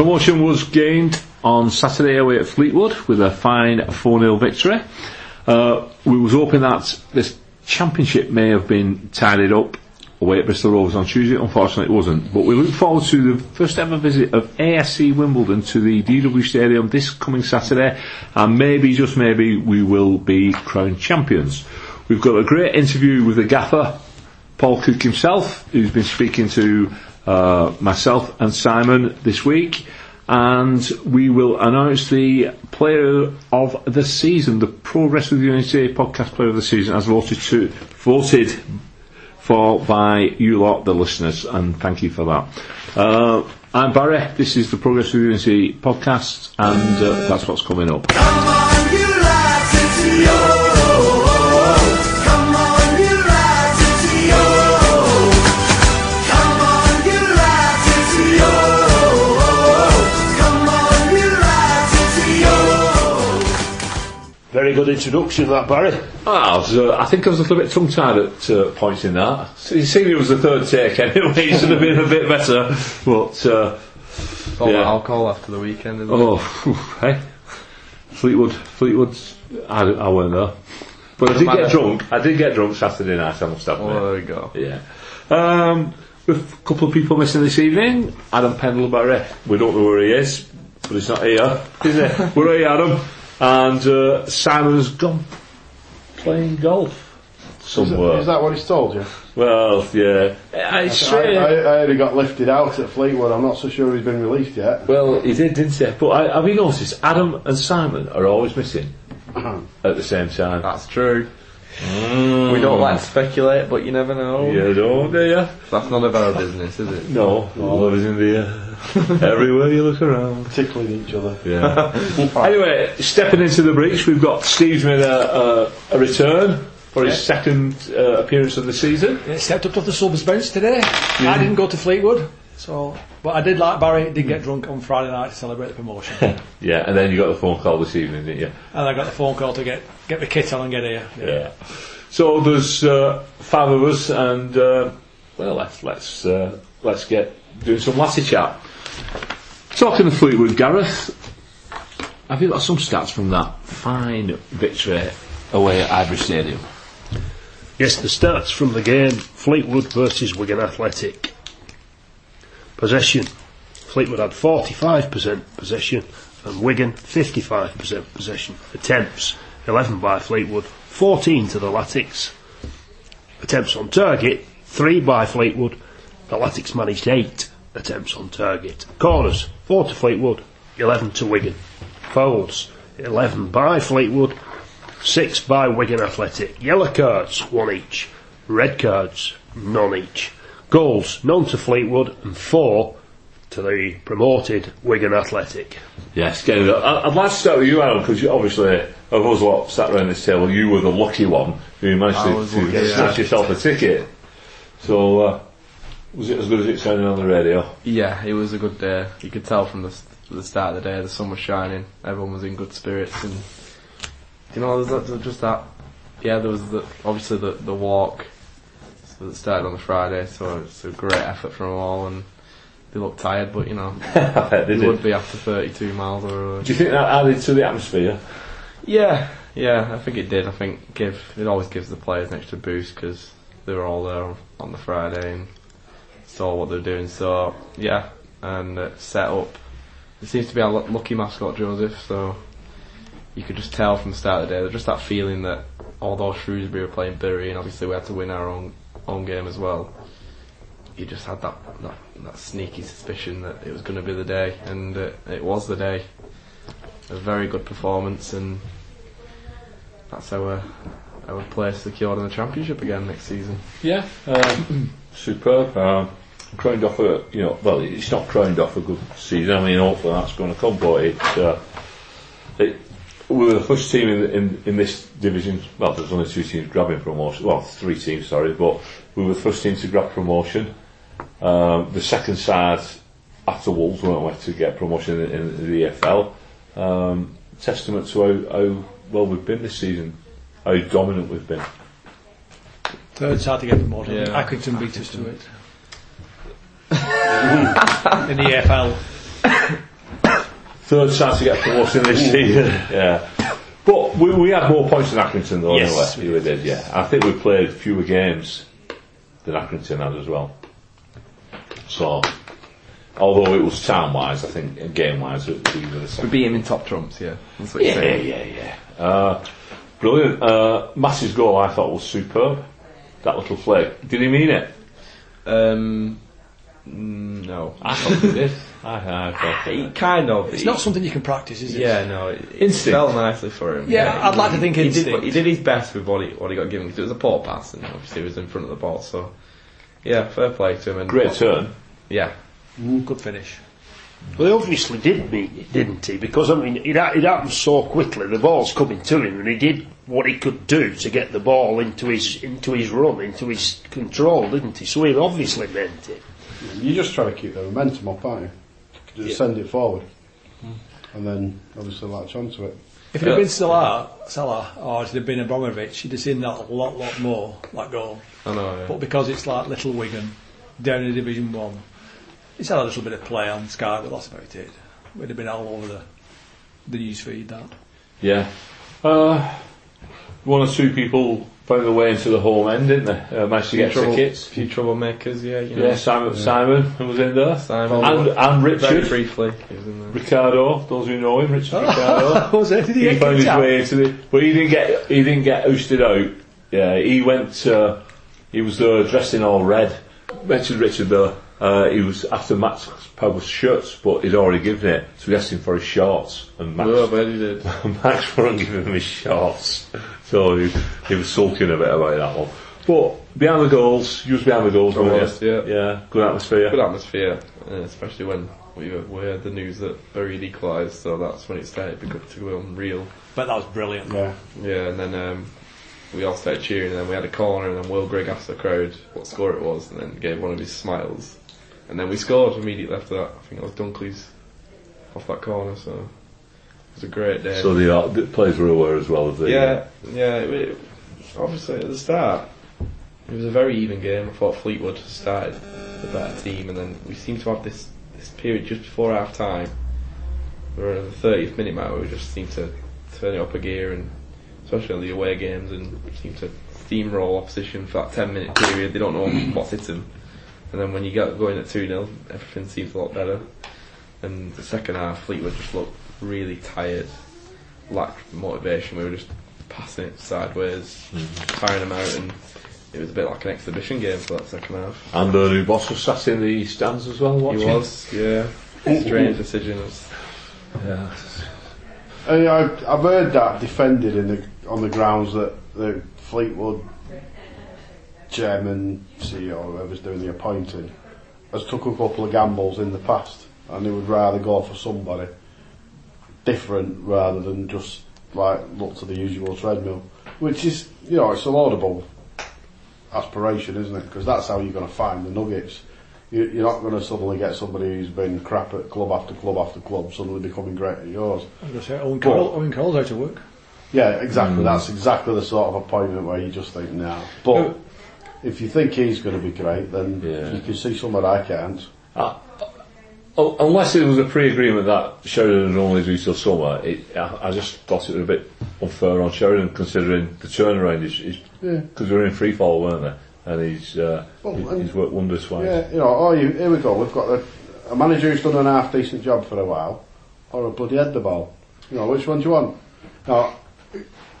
Promotion was gained on Saturday away at Fleetwood with a fine 4-0 victory. Uh, we was hoping that this championship may have been tidied up away at Bristol Rovers on Tuesday. Unfortunately, it wasn't. But we look forward to the first ever visit of AFC Wimbledon to the DW Stadium this coming Saturday, and maybe, just maybe, we will be crowned champions. We've got a great interview with the gaffer, Paul Cook himself, who's been speaking to uh, myself and Simon this week. And we will announce the player of the season, the Progress of the Unity podcast player of the season, as voted to voted for by you lot, the listeners, and thank you for that. Uh, I'm Barry. This is the Progress of Unity podcast, and uh, that's what's coming up. Very good introduction, that Barry. Ah, I, was, uh, I think I was a little bit tongue-tied at uh, points in that. So you see, it was the third take anyway. It should have been a bit better, but uh, All Yeah. that alcohol after the weekend, isn't oh, phew, hey, Fleetwood, Fleetwood's. I, I weren't there, but I did matter. get drunk. I did get drunk Saturday night. I must it? admit. Oh, there we go. Yeah. Um, with a couple of people missing this evening. Adam Pendlebury. We don't know where he is, but he's not here, is he? where are you, Adam? And uh, Simon's gone playing golf somewhere. Is that what he's told you? Well, yeah. It's I, strange. I, I heard he got lifted out at Fleetwood. I'm not so sure he's been released yet. Well, he did, didn't he? But I, have you noticed Adam and Simon are always missing at the same time? That's true. We don't like to speculate, but you never know. You don't, do you? That's none of our business, is it? No, love is in the air. Everywhere you look around. Tickling each other. Yeah. anyway, stepping into the breach, we've got Steve's made a, a, a return for his second uh, appearance of the season. Yeah, stepped up to the subs bench today. I didn't go to Fleetwood, so but I did like Barry. Did get drunk on Friday night to celebrate the promotion, Yeah, and then you got the phone call this evening, didn't you? And I got the phone call to get get the kit on and get here. Yeah. So there's uh, five of us, and uh, well, let's let's uh, let's get doing some lassie chat. Talking of Fleetwood, Gareth, have you got some stats from that fine victory away at Highbury Stadium? Yes, the stats from the game Fleetwood versus Wigan Athletic. Possession. Fleetwood had 45% possession and Wigan 55% possession. Attempts 11 by Fleetwood, 14 to the Latics. Attempts on target 3 by Fleetwood. The Latics managed 8 attempts on target. Corners 4 to Fleetwood, 11 to Wigan. Fouls 11 by Fleetwood, Six by Wigan Athletic. Yellow cards, one each. Red cards, none each. Goals, none to Fleetwood and four to the promoted Wigan Athletic. Yes, get it. I- I'd like to start with you, Aaron, because obviously, of us lot sat around this table, you were the lucky one who managed I to, was to yeah. snatch yourself a ticket. So, uh, was it as good as it sounded on the radio? Yeah, it was a good day. You could tell from the, the start of the day, the sun was shining, everyone was in good spirits, and you know, there's, that, there's just that. Yeah, there was the, obviously the the walk so that started on the Friday, so it's a great effort from them all, and they looked tired, but you know, they did. would be after 32 miles or. Do you think that added to the atmosphere? Yeah, yeah, I think it did. I think give it always gives the players an extra boost because they were all there on the Friday and saw what they're doing. So yeah, and uh, set up. It seems to be our lucky mascot Joseph. So you could just tell from the start of the day, there's just that feeling that although Shrewsbury were playing Bury and obviously we had to win our own own game as well. You just had that that, that sneaky suspicion that it was going to be the day, and uh, it was the day a very good performance, and that's our our place secured in the championship again next season. Yeah, um, superb. Um, crowned off a, you know, well, it's not crowned off a good season. I mean, hopefully that's going to come, but it's, uh, it, we were the first team in, in, in this division. Well, there's only two teams grabbing promotion. Well, three teams, sorry, but we were the first team to grab promotion. Um, the second side after Wolves weren't we to get promotion in, in the EFL. Um, testament to how, how well we've been this season, how dominant we've been. Third side to get promoted. Yeah. Accrington beat us to it. In the EFL. third chance to get promotion this season. Yeah. But we, we had more points than Accrington though, Yes, anyway. We did, yeah. I think we played fewer games than Accrington had as well. So, although it was town wise, I think game wise, we were the same. We second. beat him in top trumps, yeah. That's what you're Yeah, saying. yeah, yeah. Uh, brilliant. Uh, Massey's goal I thought was superb. That little flick. Did he mean it? Um, Mm, no. I thought he did. I, I thought he He kind of. It's he- not something you can practice, is it? Yeah, no. It, it Instinct. fell nicely for him. Yeah, I'd like to think he did, instinct. what- he did his best with what he, what he got given because it was a poor pass and obviously he was in front of the ball. So, yeah, fair play to him. And Great turn. Yeah. Good finish. Well, he obviously did mean it, didn't he? Because, I mean, it, it happened so quickly. The ball's coming to him, and he did what he could do to get the ball into his into his run, into his control, didn't he? So he obviously meant it. You just try to keep the momentum up, aren't you? Just send it forward. And then obviously latch onto it. If it had been Salah, Salah, or it had been Ibrahimovic, you'd have seen that a lot, lot more, that goal. I know. Yeah. But because it's like Little Wigan, down in Division 1, it's had a little bit of play on Sky, but that's about it. We'd have been all over the, the news feed, that. Yeah. Uh, one or two people found their way into the home end, didn't they? Uh, managed to get trouble, tickets. A few troublemakers, yeah. You know. Yeah, Simon, Simon was in there. Simon. And, and Very Richard. briefly. He was there. Ricardo, those who know him, Richard Ricardo. was it? Did he he found his out? way into the, but he didn't get, he didn't get ousted out. Yeah, he went, uh, he was there dressed in all red. Mentioned Richard there, uh, he was after Max published shirts, but he'd already given it, so he asked him for his shorts, and Max, Oh, I bet he did. Max wouldn't give him his shorts, so he, he was sulking a bit about that one. But behind the goals, you was behind the goals, I weren't was, you? yeah. yeah, good atmosphere. Good atmosphere, uh, especially when we, were, we heard the news that Bury had equalised, so that's when it started to go, to go unreal. But that was brilliant. Yeah. Yeah, and then um, we all started cheering, and then we had a corner, and then Will Grigg asked the crowd what score it was, and then gave one of his smiles. And then we scored immediately after that. I think it was Dunkley's off that corner, so it was a great day. So the, the players were aware as well of the. yeah, yeah, it, it, obviously at the start, it was a very even game. I thought Fleetwood started the better team, and then we seemed to have this, this period just before half time, where at the 30th minute mark, where we just seemed to turn it up a gear, and especially on the away games, and seem to steamroll opposition for that 10 minute period. They don't know what's hit them. And then when you get going at 2 0, everything seems a lot better. And the second half, Fleetwood just looked really tired, lacked motivation. We were just passing it sideways, mm-hmm. tiring them out, and it was a bit like an exhibition game for that second half. And the new boss was sat in the stands as well watching. He was, yeah. Strange decision. It was- Yeah. I, I, I've heard that defended in the on the grounds that the Fleetwood chairman, CEO, whoever's doing the appointing, has took a couple of gambles in the past, and they would rather go for somebody different rather than just like look to the usual treadmill, which is you know it's a laudable aspiration, isn't it? Because that's how you're going to find the nuggets. You, you're not going to suddenly get somebody who's been crap at club after club after club suddenly becoming great at yours. I was going to say, Owen Coyle, Owen Coyle's out of work. Yeah, exactly. Hmm. That's exactly the sort of appointment where you just think, now. But if you think he's going to be great, then Yeah. you can see someone I can't. Oh, unless it was a pre-agreement that Sheridan would only do till summer, it, I, I just thought it was a bit unfair on Sheridan considering the turnaround is Yeah. because we were in free fall, weren't they? And he's uh, Well, he- and- he's worked wonders for. Yeah, you know, oh, you, here we go. We've got a, a manager who's done an half decent job for a while, or a bloody head the ball. You know, which one do you want? Now,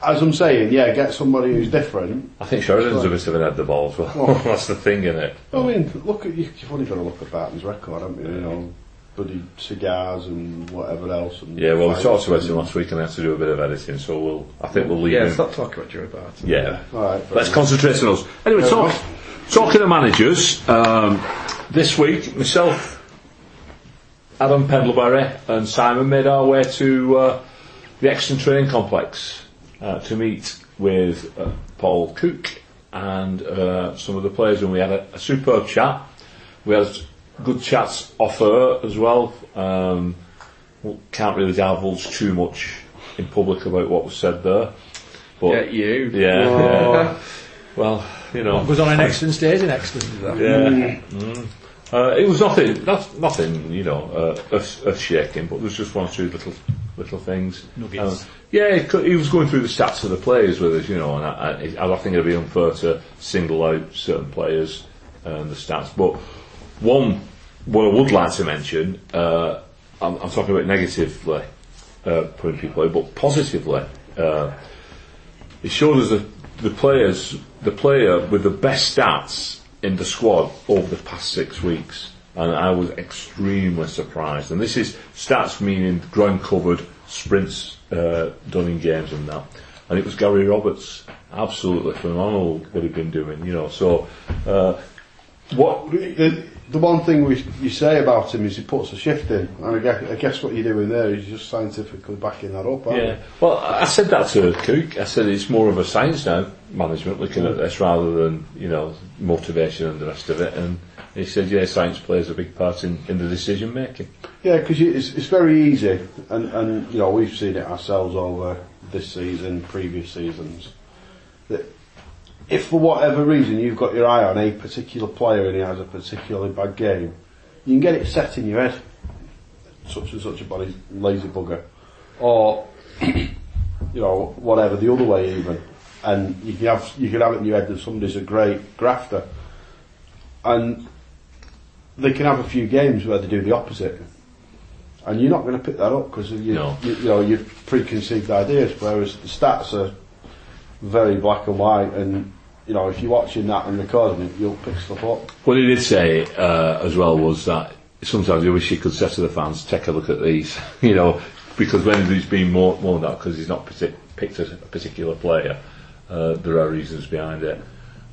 as I'm saying, yeah, get somebody who's different. I think Sheridan's a bit of an head the ball as well. That's the thing, isn't it? I mean, look at you, you've only got to look at Barton's record, haven't you? You know, bloody cigars and whatever else. And Yeah, well, we talked about and- him last week and I had to do a bit of editing, so we'll. I think we'll leave Yeah, him. stop talking about Joey Barton. Yeah. All right, Let's concentrate on us. Anyway, Fair talk, enough. talking to managers, um, this week, myself, Adam Pendlebury, and Simon made our way to uh, the Euxton Training Complex uh, to meet with uh, Paul Cook and uh, some of the players, and we had a, a superb chat. We had good chats off air as well. Um, we can't really divulge too much in public about what was said there. But Get you. yeah, yeah. Well, you know. What goes on an Euxton stays in Euxton. Yeah. Mm. Uh, it was nothing, not, nothing, you know, uh, earth, earth shaking, but there was just one or two little, little things. Nuggets. Uh, yeah, he, he was going through the stats of the players with us, you know, and I, I, I think it'd be unfair to single out certain players and the stats. But one, what I would like to mention, uh, I'm, I'm talking about negatively uh, putting people out, but positively, uh, it showed us that the players, the player with the best stats in the squad over the past six weeks, and I was extremely surprised. And this is stats meaning ground covered, sprints uh, done in games and that. And it was Gary Roberts, absolutely phenomenal what he'd been doing. You know, so uh, what The, the one thing we, you say about him is he puts a shift in, and I guess, I guess what you're doing there is just scientifically backing that up. aren't Yeah. Well, I said that to Cook. I said it's more of a science now, management, looking at this rather than, you know, motivation and the rest of it. And he said, yeah, science plays a big part in, in the decision making. Yeah, because it's, it's very easy, and, and you know we've seen it ourselves over this season, previous seasons. That if for whatever reason you've got your eye on a particular player and he has a particularly bad game, you can get it set in your head. Such and such a body's lazy bugger, or you know whatever the other way even, and you can have you can have it in your head that somebody's a great grafter, and they can have a few games where they do the opposite and you're not going to pick that up because you, No. you, you know you've preconceived ideas. Whereas the stats are very black and white, and you know if you're watching that and recording it, you'll pick stuff up. What he did say uh, as well was that sometimes he wish he could say to the fans, take a look at these, you know, because when he's been more, more than that, because he's not partic- picked a, a particular player, uh, there are reasons behind it.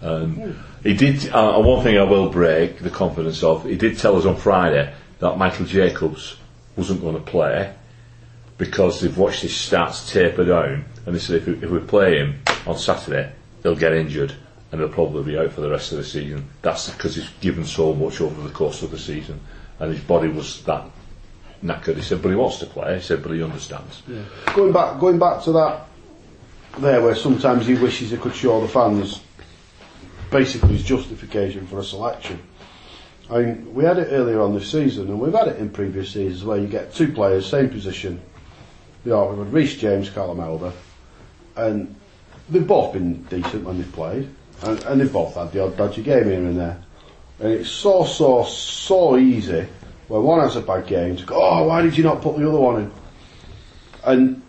Um, he did, uh, one thing I will break the confidence of, he did tell us on Friday that Michael Jacobs wasn't going to play because they've watched his stats taper down and they said if we, if we play him on Saturday, they'll get injured and he'll probably be out for the rest of the season. That's because he's given so much over the course of the season and his body was that knackered. He said, but he wants to play. He said, but he understands. Going back, going back to that there, where sometimes he wishes he could show the fans basically his justification for a selection. I mean, we had it earlier on this season, and we've had it in previous seasons where you get two players, same position. You know, we had Reece James, Callum Elder, and they've both been decent when they've played, and, and they've both had the odd dodgy game here and there. And it's so, so, so easy when one has a bad game to go, oh, why did you not put the other one in? And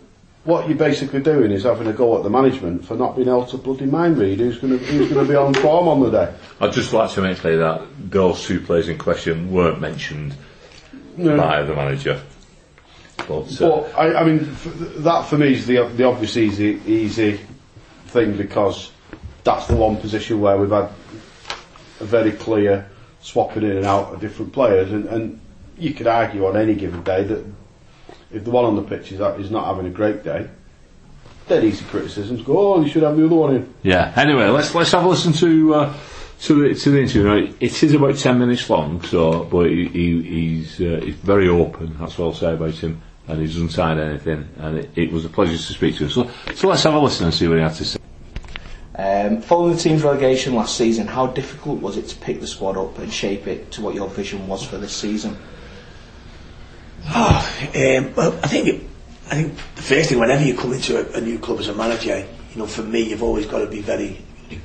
what you're basically doing is having a go at the management for not being able to bloody mind read who's going to who's going to be on form on the day. I'd just like to make clear that those two players in question weren't mentioned by the manager. But, uh, I, I mean, f- that for me is the the obvious easy easy thing because that's the one position where we've had a very clear swapping in and out of different players, and, and you could argue on any given day that if the one on the pitch is, is not having a great day, dead easy criticisms. Go, oh, you should have the other one in. Yeah. Anyway, let's let's have a listen to uh, to the to the interview. Now, it is about ten minutes long, so but he, he, he's uh, he's very open. That's what I'll say about him, and he doesn't hide anything. And it, it was a pleasure to speak to him. So so let's have a listen and see what he had to say. Um, following the team's relegation last season, how difficult was it to pick the squad up and shape it to what your vision was for this season? Um, well, I think I think the first thing whenever you come into a, a new club as a manager, you know, for me, you've always got to be very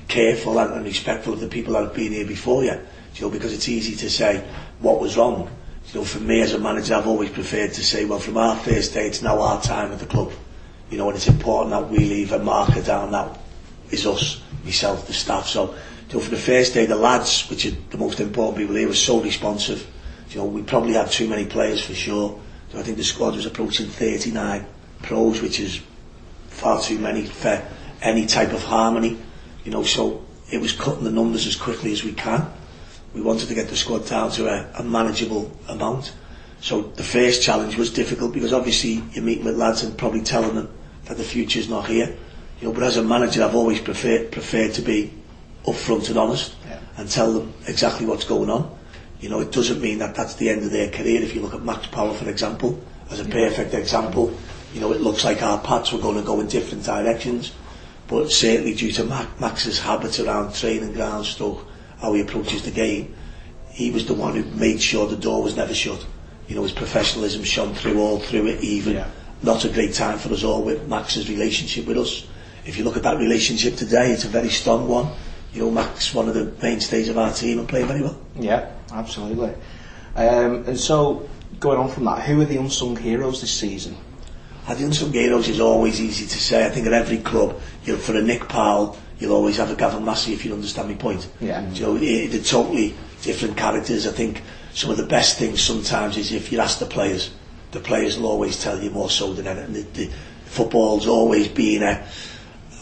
careful and, and respectful of the people that have been here before you. You know, because it's easy to say what was wrong. You know, for me as a manager, I've always preferred to say, well, from our first day, it's now our time at the club. You know, and it's important that we leave a marker down that is us, myself, the staff. So, you know, for the first day, the lads, which are the most important people here, were so responsive. You know, we probably had too many players for sure. So I think the squad was approaching 39 pros, which is far too many for any type of harmony. You know, so it was cutting the numbers as quickly as we can. We wanted to get the squad down to a, a manageable amount. So the first challenge was difficult because obviously you're meeting with lads and probably telling them that the future's not here. You know, but as a manager, I've always preferred preferred to be upfront and honest Yeah. and tell them exactly what's going on. you know, it doesn't mean that that's the end of their career. If you look at Max Power, for example, as a perfect example, you know, it looks like our paths were going to go in different directions, but certainly due to Mac, Max's habits around training ground stuff, how he approaches the game, he was the one who made sure the door was never shut. You know, his professionalism shone through all through it, even. Yeah. Not a great time for us all with Max's relationship with us. If you look at that relationship today, it's a very strong one. You know, Max, one of the mainstays of our team and playing very well. Yeah absolutely. Um, and so, going on from that, who are the unsung heroes this season? I think unsung heroes is always easy to say. I think at every club, you're for a Nick Powell, you'll always have a Gavin Massey if you understand my point. Yeah. You know, they're totally different characters. I think some of the best things sometimes is if you ask the players, the players will always tell you more so than anything. The, the football's always been a,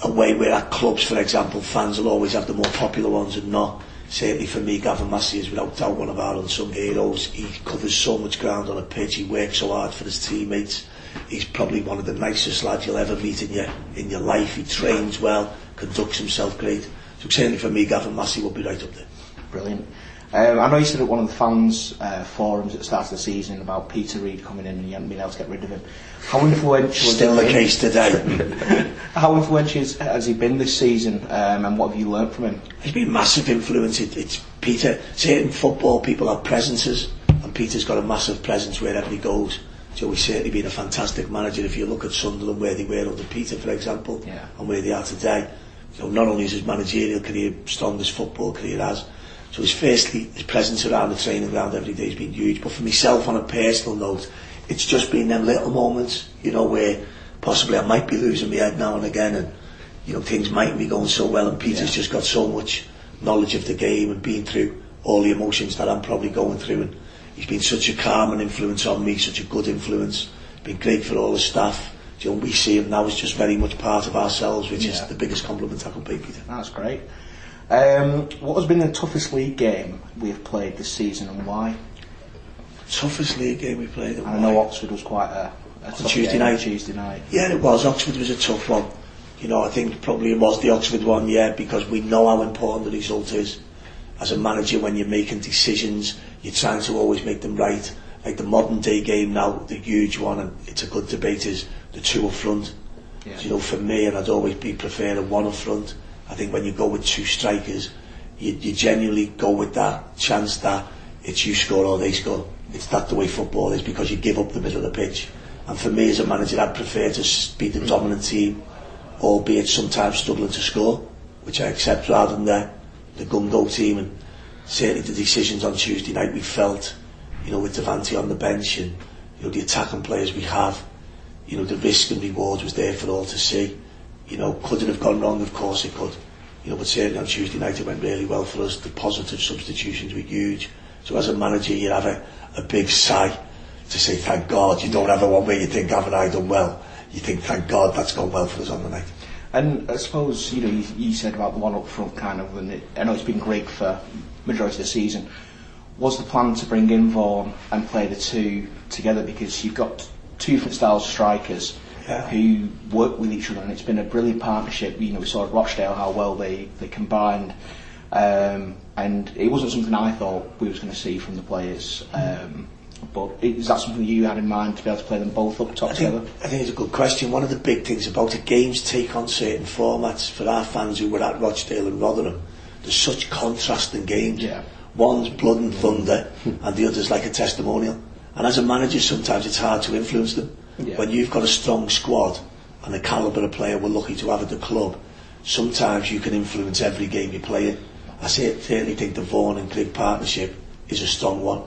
a way where at clubs, for example, fans will always have the more popular ones and not certainly for me, Gavin Massey is without doubt one of our unsung heroes. He covers so much ground on a pitch, he works so hard for his teammates. He's probably one of the nicest lads you'll ever meet in your, in your life. He trains well, conducts himself great. So certainly for me, Gavin Massey will be right up there. Brilliant. Um, I know you said at one of the fans' uh, forums at the start of the season about Peter Reid coming in and you haven't been able to get rid of him. How influential Still the case today. how influential has he been this season um, and what have you learned from him? He's been massive influence. It, it's Peter, Certain in football people have presences and Peter's got a massive presence wherever he goes. So he's certainly been a fantastic manager if you look at Sunderland where they were under Peter for example yeah. and where they are today. So not only is his managerial career strong as football career has, So his firstly, his presence around the training ground every day has been huge. But for myself, on a personal note, it's just been them little moments, you know, where possibly I might be losing my head now and again, and you know things mightn't be going so well. And Peter's yeah. just got so much knowledge of the game and been through all the emotions that I'm probably going through. And he's been such a calm and influence on me, such a good influence. Been great for all the staff. You know, we see him now as just very much part of ourselves, which yeah. is the biggest compliment I can pay Peter. That's great. Um, what has been the toughest league game we have played this season and why? Toughest league game we played. And I know Oxford was quite a, a Tuesday game, night. Tuesday night. Yeah, it was. Oxford was a tough one. You know, I think probably it was the Oxford one, yeah, because we know how important the result is. As a manager, when you're making decisions, you're trying to always make them right. Like the modern day game now, the huge one, and it's a good debate, is the two up front. Yeah. You know, for me, and I'd always be preferring one up front. I think when you go with two strikers, you, you genuinely go with that chance that it's you score or they score. It's that the way football is because you give up the middle of the pitch. And for me as a manager, I'd prefer to be the dominant team, albeit sometimes struggling to score, which I accept rather than the, the gung-go team. And certainly the decisions on Tuesday night we felt, you know, with Devante on the bench and you know the attacking players we have, you know, the risk and reward was there for all to see. You know, could it have gone wrong? Of course it could. You know, but certainly on Tuesday night it went really well for us. The positive substitutions were huge. So as a manager, you have a, a big sigh to say, thank God. You don't have a one where you think, haven't I done well? You think, thank God that's gone well for us on the night. And I suppose, you know, you, you said about the one up front kind of, and it, I know it's been great for majority of the season. Was the plan to bring in Vaughan and play the two together because you've got two different styles of strikers Yeah. who work with each other and it's been a brilliant partnership. You know, we saw at Rochdale how well they, they combined. Um, and it wasn't something I thought we was going to see from the players. Um, but is that something you had in mind to be able to play them both up top I think, together? I think it's a good question. One of the big things about it, games take on certain formats. For our fans who were at Rochdale and Rotherham, there's such contrasting games. Yeah. One's blood and thunder, and the other's like a testimonial. And as a manager, sometimes it's hard to influence them. Yeah. When you've got a strong squad and the calibre of player we're lucky to have at the club, sometimes you can influence every game you play in. I cer- certainly think the Vaughan and Grigg partnership is a strong one,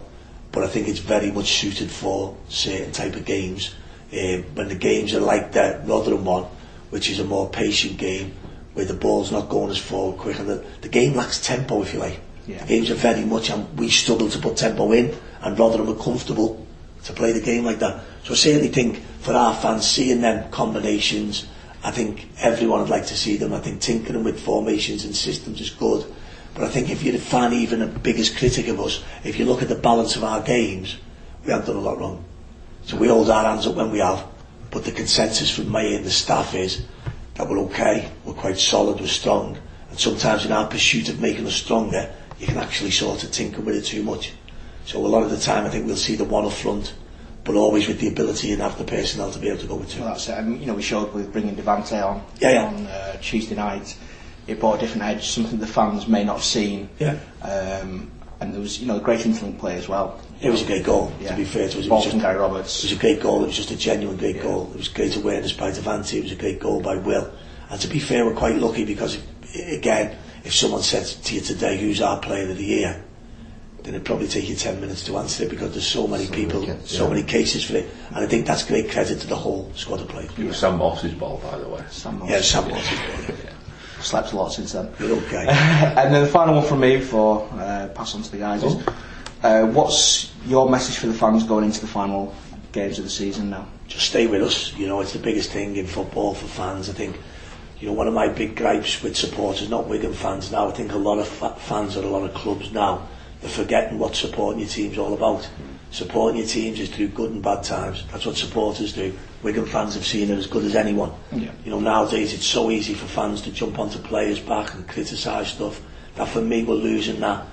but I think it's very much suited for certain type of games. Um, when the games are like that Rotherham one, which is a more patient game, where the ball's not going as forward quick, and the, the game lacks tempo, if you like. Yeah. The games are very much, and we struggle to put tempo in, and Rotherham are comfortable to play the game like that. So I certainly think for our fans, seeing them combinations, I think everyone would like to see them. I think tinkering with formations and systems is good. But I think if you're the fan, even the biggest critic of us, if you look at the balance of our games, we haven't done a lot wrong. So we hold our hands up when we have. But the consensus from me and the staff is that we're okay, we're quite solid, we're strong. And sometimes in our pursuit of making us stronger, you can actually sort of tinker with it too much. So a lot of the time I think we'll see the one up front, but always with the ability and have the personnel to be able to go with two. Well, that's it. And, you know, we showed with bringing Devante on Yeah, yeah. on uh, Tuesday night. It brought a different edge, something the fans may not have seen. Yeah. Um, and there was you know a great interlink play as well. It was a great goal, Yeah. to be fair to us. It was, just, it Roberts. was a great goal. It was just a genuine great goal. It was great awareness by Devante. It was a great goal by Will. And to be fair, we're quite lucky because, if, again, if someone said to you today, who's our player of the year, then it'd probably take you 10 minutes to answer it because there's so many people, yeah. so many cases for it. And I think that's great credit to the whole squad of players. It was Sam Moss's ball, by the way. Sam Moss. Yeah, Sam Watts. slept a lot since then. You're okay. and then the final one from me before uh, pass on to the guys is uh, what's your message for the fans going into the final games of the season now? just stay with us. You know, it's the biggest thing in football for fans. I think, you know, one of my big gripes with supporters, not Wigan fans now, I think a lot of fa- fans at a lot of clubs now, they're forgetting what supporting your team's all about. Supporting your teams is through good and bad times. That's what supporters do. Wigan fans have seen it as good as anyone. Yeah. You know, nowadays it's so easy for fans to jump onto players' back and criticise stuff. That for me, we're losing that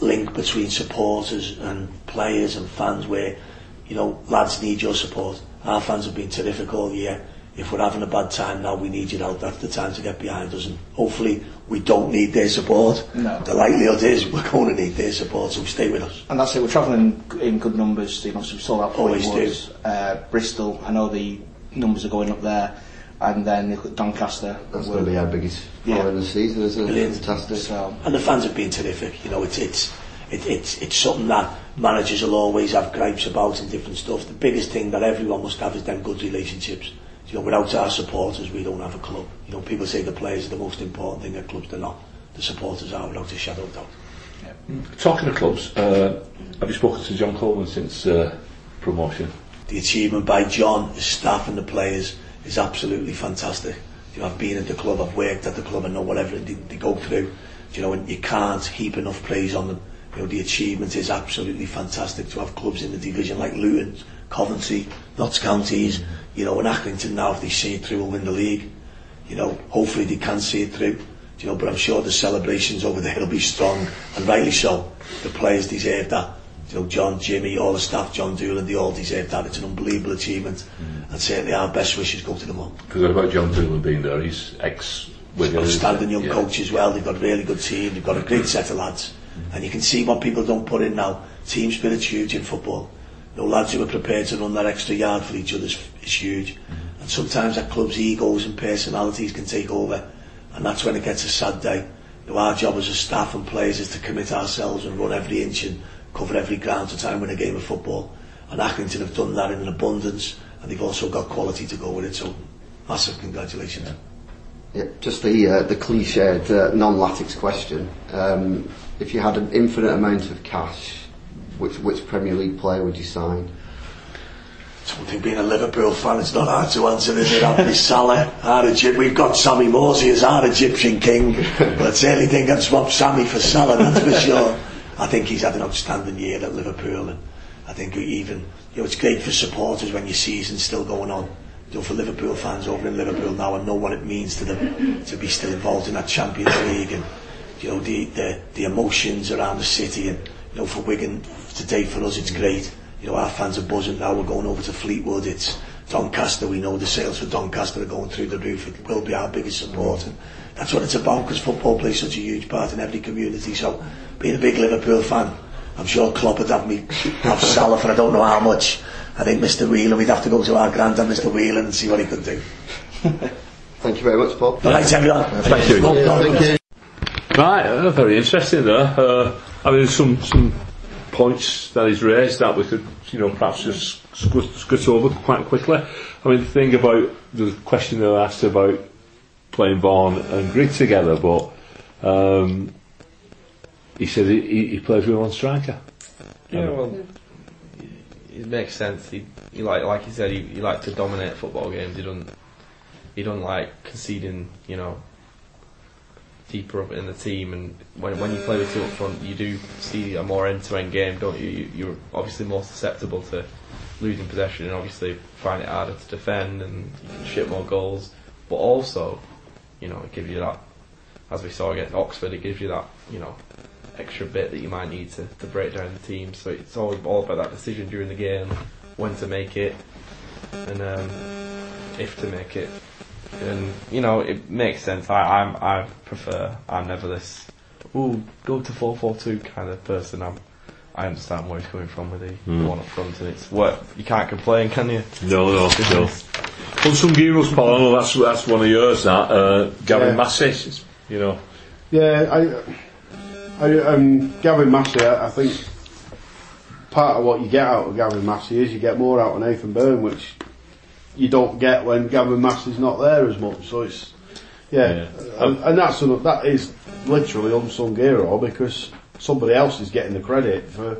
link between supporters and players and fans where, you know, lads need your support. Our fans have been terrific all year. If we're having a bad time now, we need you out. That's the time to get behind us. And hopefully, we don't need their support. No. The likelihood is we're going to need their support, so stay with us. And that's it. We're travelling in good numbers. You know, we sold out Always Portwood, uh, Bristol. I know the numbers are going up there, and then look at Doncaster. That's going to be our biggest Yeah. following the season, isn't it? Brilliant. Fantastic. So And the fans have been terrific. You know, it's it's it, it's it's something that managers will always have gripes about and different stuff. The biggest thing that everyone must have is them good relationships. you know, without our supporters, we don't have a club. You know, people say the players are the most important thing at clubs. They're not. The supporters are, without a shadow of doubt. Yeah. Talking of clubs, uh, have you spoken to John Coleman since uh, promotion? The achievement by John, his staff and the players is absolutely fantastic. You know, I've been at the club, I've worked at the club, I know whatever they, they go through. You know, and you can't heap enough praise on them. You know, the achievement is absolutely fantastic to have clubs in the division like Luton Coventry, Notts Counties, you know, and Accrington now, if they see it through will win the league. You know, hopefully they can see it through. You know, but I'm sure the celebrations over there will be strong, and rightly so. The players deserve that. You know, John, Jimmy, all the staff, John Doolan, they all deserve that. It's an unbelievable achievement. Mm. And certainly our best wishes go to them all. Because about John Doolan being there, he's ex with outstanding young yeah. coach as well. They've got a really good team. They've got a great set of lads. Mm. And you can see what people don't put in now. Team spirit's huge in football. You know, lads who are prepared to run that extra yard for each other is, is huge. And sometimes that clubs, egos and personalities can take over, and that's when it gets a sad day. You know, our job as a staff and players is to commit ourselves and run every inch and cover every ground to try and win a game of football. And Accrington have done that in an abundance, and they've also got quality to go with it. So, massive congratulations. Yeah, just the uh, the cliched uh, non-Latics question. Um, if you had an infinite amount of cash, which which Premier League player would you sign? Something being a Liverpool fan, it's not hard to answer, is it? Anthony Salah, our Egypt, we've got Sammy Morsy as our Egyptian king, but I certainly think I'd swap Sammy for Salah, that's for sure. I think he's had an outstanding year at Liverpool, and I think even, you know, it's great for supporters when your season's still going on. You know, for Liverpool fans over in Liverpool now and know what it means to them to be still involved in that Champions League and you know the, the the emotions around the city and you know for Wigan today for us it's great you know our fans are buzzing now we're going over to Fleetwood it's Doncaster we know the sales for Doncaster are going through the roof it will be our biggest support and that's what it's about because football plays such a huge part in every community so being a big Liverpool fan I'm sure Klopp would have me have Salah for I don't know how much I think Mr Whelan we'd have to go to our granddad Mr Whelan and see what he could do Thank you very much, Paul. all right everyone Thank you. Thank you. Right, uh, very interesting there. Uh, I mean, there's some some points that he's raised that we could, you know, perhaps just scut, scut over quite quickly. I mean, the thing about the question they asked about playing Vaughan and Grigg together, but um, he said he, he he plays with one striker. Yeah, well, it makes sense. He, he like like you said, he, he liked to dominate football games. He don't he don't like conceding. You know, deeper up in the team. And when when you play with two up front, you do see a more end to end game, don't you? you? You're obviously more susceptible to losing possession, and obviously find it harder to defend and you can ship more goals. But also, you know, it gives you that. As we saw against Oxford, it gives you that, you know, extra bit that you might need to, to break down the team. So it's all, all about that decision during the game, when to make it, and um, if to make it. And you know, it makes sense. I I'm, I prefer. I'm never this ooh, go to four four two kind of person. I'm, I understand where he's coming from with the, the one up front, and it's what you can't complain, can you? No, no, no. Unsung heroes, Paul. I know that's that's one of yours. That uh, Gavin Yeah. Massey. You know. Yeah, I, I um, Gavin Massey, I, I think part of what you get out of Gavin Massey is you get more out of Nathan Byrne, which you don't get when Gavin Massey's not there as much. So it's yeah, Yeah. And, and that's that is literally unsung hero because somebody else is getting the credit for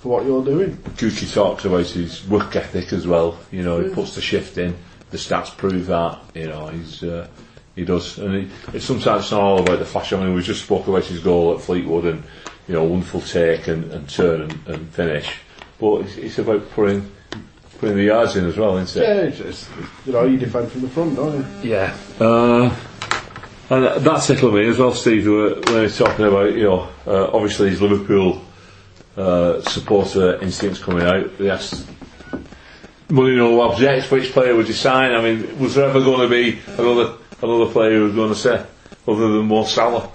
for what you're doing. Gucci talks about his work ethic as well. You know, he puts the shift in. The stats prove that. You know, he's uh, he does, and he, it's sometimes not all about the flash. I mean, we just spoke about his goal at Fleetwood, and you know, wonderful take and, and turn and, and finish. But it's, it's about putting putting the yards in as well, isn't it? Yeah, it's, it's, you know, you defend from the front, don't you? Yeah. Uh, and that- that tickled me as well, Steve, when when he's talking about, you know, uh, obviously his Liverpool uh, supporter instincts coming out. Yes. Money no objects, which player would you sign? I mean, was there ever going to be another another player who was going to say, other than Mo Salah?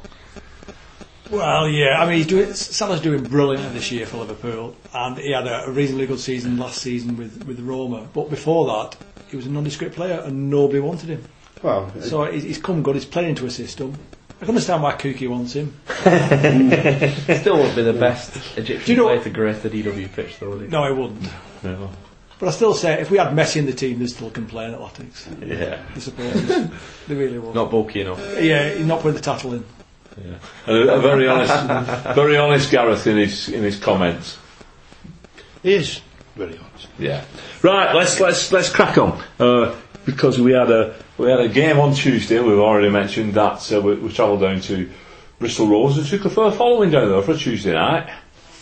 Well, yeah, I mean, he's doing, Salah's doing brilliantly this year for Liverpool, and he had a, a reasonably good season last season with, with Roma. But before that, he was a nondescript player, and nobody wanted him. Well, So he's, he's come good. He's playing into a system. I can understand why Kuki wants him. Still won't be the best Egyptian Do you know- player to grace the DW pitch, though. Would he? No, he wouldn't. No. But I still say, if we had Messi in the team, they'd still complain at Latics. Yeah. The supporters. they really would. Not bulky enough. Yeah, not putting the tattle in. A, a very honest, very honest Gareth in his in his comments. He is very honest. Yeah. Right. Let's let's let's crack on uh, because we had a we had a game on Tuesday. We've already mentioned that uh, we, we travelled down to Bristol Rovers and took a following down there for a Tuesday night.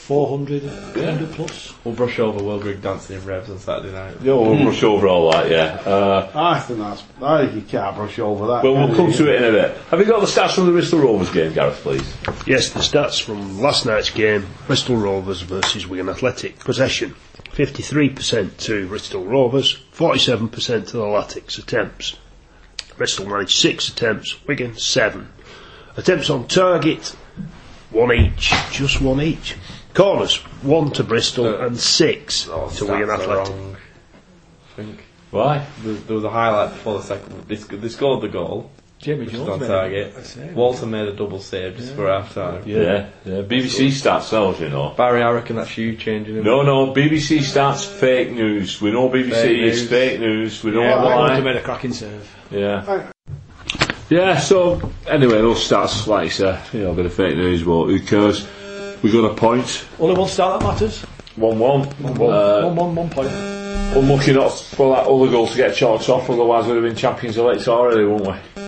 400, 400 plus. We'll brush over Will Grigg dancing in Revs on Saturday night. Yeah, we'll brush over all that. Yeah. Uh, I think that's. I think you can't brush over that. but can we'll come you? to it in a bit. Have you got the stats from the Bristol Rovers game, Gareth? Please. Yes, the stats from last night's game Bristol Rovers versus Wigan Athletic. Possession 53% to Bristol Rovers, 47% to the Latics attempts. Bristol managed 6 attempts, Wigan 7. Attempts on target, 1 each, just 1 each. Corners, 1 to Bristol and 6 Oh, to stats Wigan are Athletic. wrong. I think Why? there, there was a highlight before the second. They, sc- they scored the goal, Jamie which was Jones on made target. a save. Walton made a double save just for half time. Yeah. yeah. BBC stats, those you know. Barry, I reckon that's you changing him. No, no. BBC stats fake news. We know BBC Fake is news. fake news. We know Yeah, Walton why. made a cracking save. Yeah. Yeah, so anyway, those stats, like you say, you know, a bit of fake news, but who cares? We got a point. Only one start that matters. 1 1. One, Uh, one, one, one point. unlucky not for that other goal to get chalked off, otherwise we'd have been champions elect already, wouldn't we?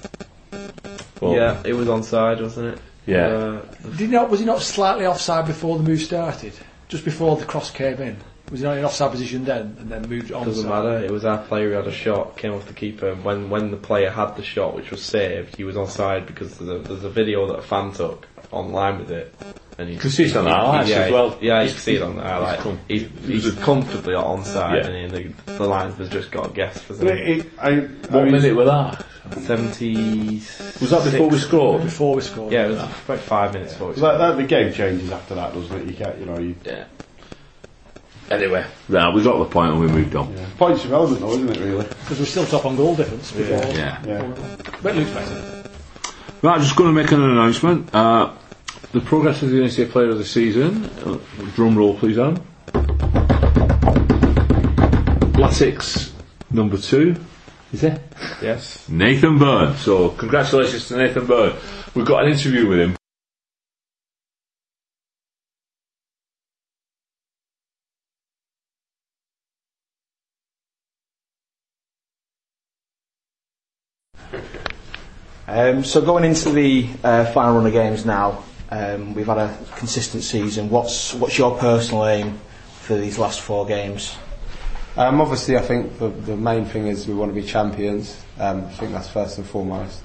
Well, Yeah, it was onside, wasn't it? Yeah. Uh, Did he not, was he not slightly offside before the move started? Just before the cross came in? Was he not in offside position then and then moved on? doesn't matter. It was our player who had a shot, came off the keeper. and When when the player had the shot, which was saved, he was onside because there's a, there's a video that a fan took online with it. And you can see it on the highlights yeah, as well. Yeah, you can see it on the highlight. com- He's, he's comfortably onside, Yeah. and the, the linesman's just got a guess for But it, it, I, What I mean, minute was that? 70. Was that before we scored? Before we scored. Yeah, it was about five minutes before. it That, that, the game changes after that, doesn't it? You can't, you know, you, Yeah. Anyway, right, we got the point and we moved on. points irrelevant though, isn't it? Really? Because we're still top on goal difference before. Yeah. Yeah. But it looks better. Right, I'm just going to make an announcement. Uh, the progress of the NCAA Player of the Season. Uh, drum roll, please, Adam. Latics number two. Is it? Yes. Nathan Byrne. So, congratulations to Nathan Byrne. We've got an interview with him. Um, so going into the uh, final run of games now, um, we've had a consistent season. What's what's your personal aim for these last four games? Um, obviously, I think the, the main thing is we want to be champions. Um, I think that's first and foremost.